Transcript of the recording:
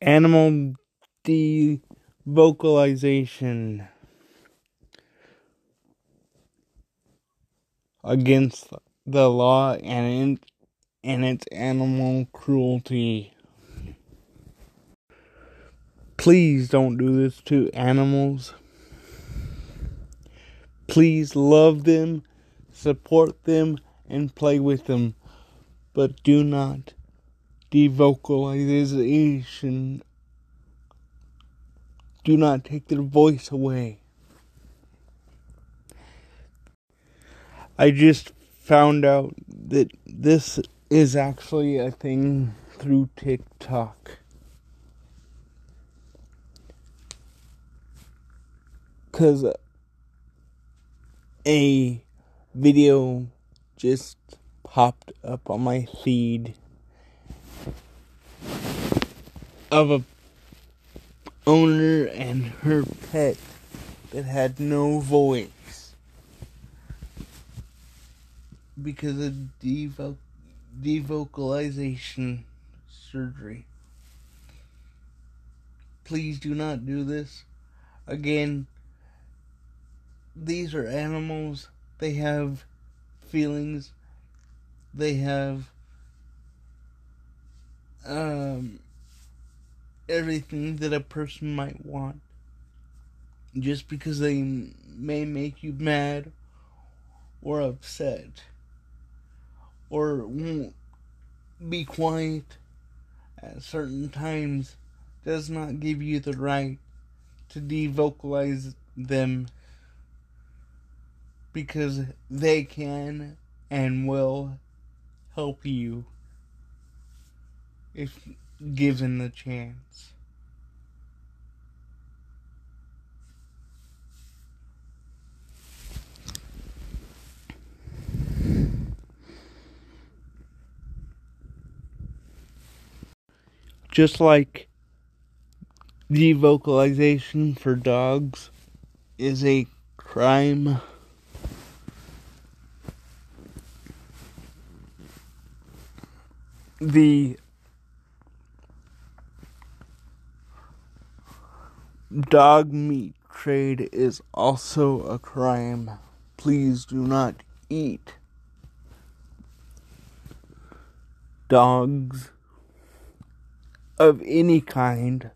animal devocalization against the law and and its animal cruelty. Please don't do this to animals. Please love them, support them, and play with them, but do not devocalization. Do not take their voice away. I just found out that this is actually a thing through TikTok. Because a video just popped up on my feed of a owner and her pet that had no voice because of devo- devocalization surgery. Please do not do this. Again, these are animals. They have feelings. They have um everything that a person might want. Just because they may make you mad or upset or won't be quiet at certain times does not give you the right to devocalize them because they can and will help you if given the chance. Just like devocalization for dogs is a crime. The dog meat trade is also a crime. Please do not eat dogs of any kind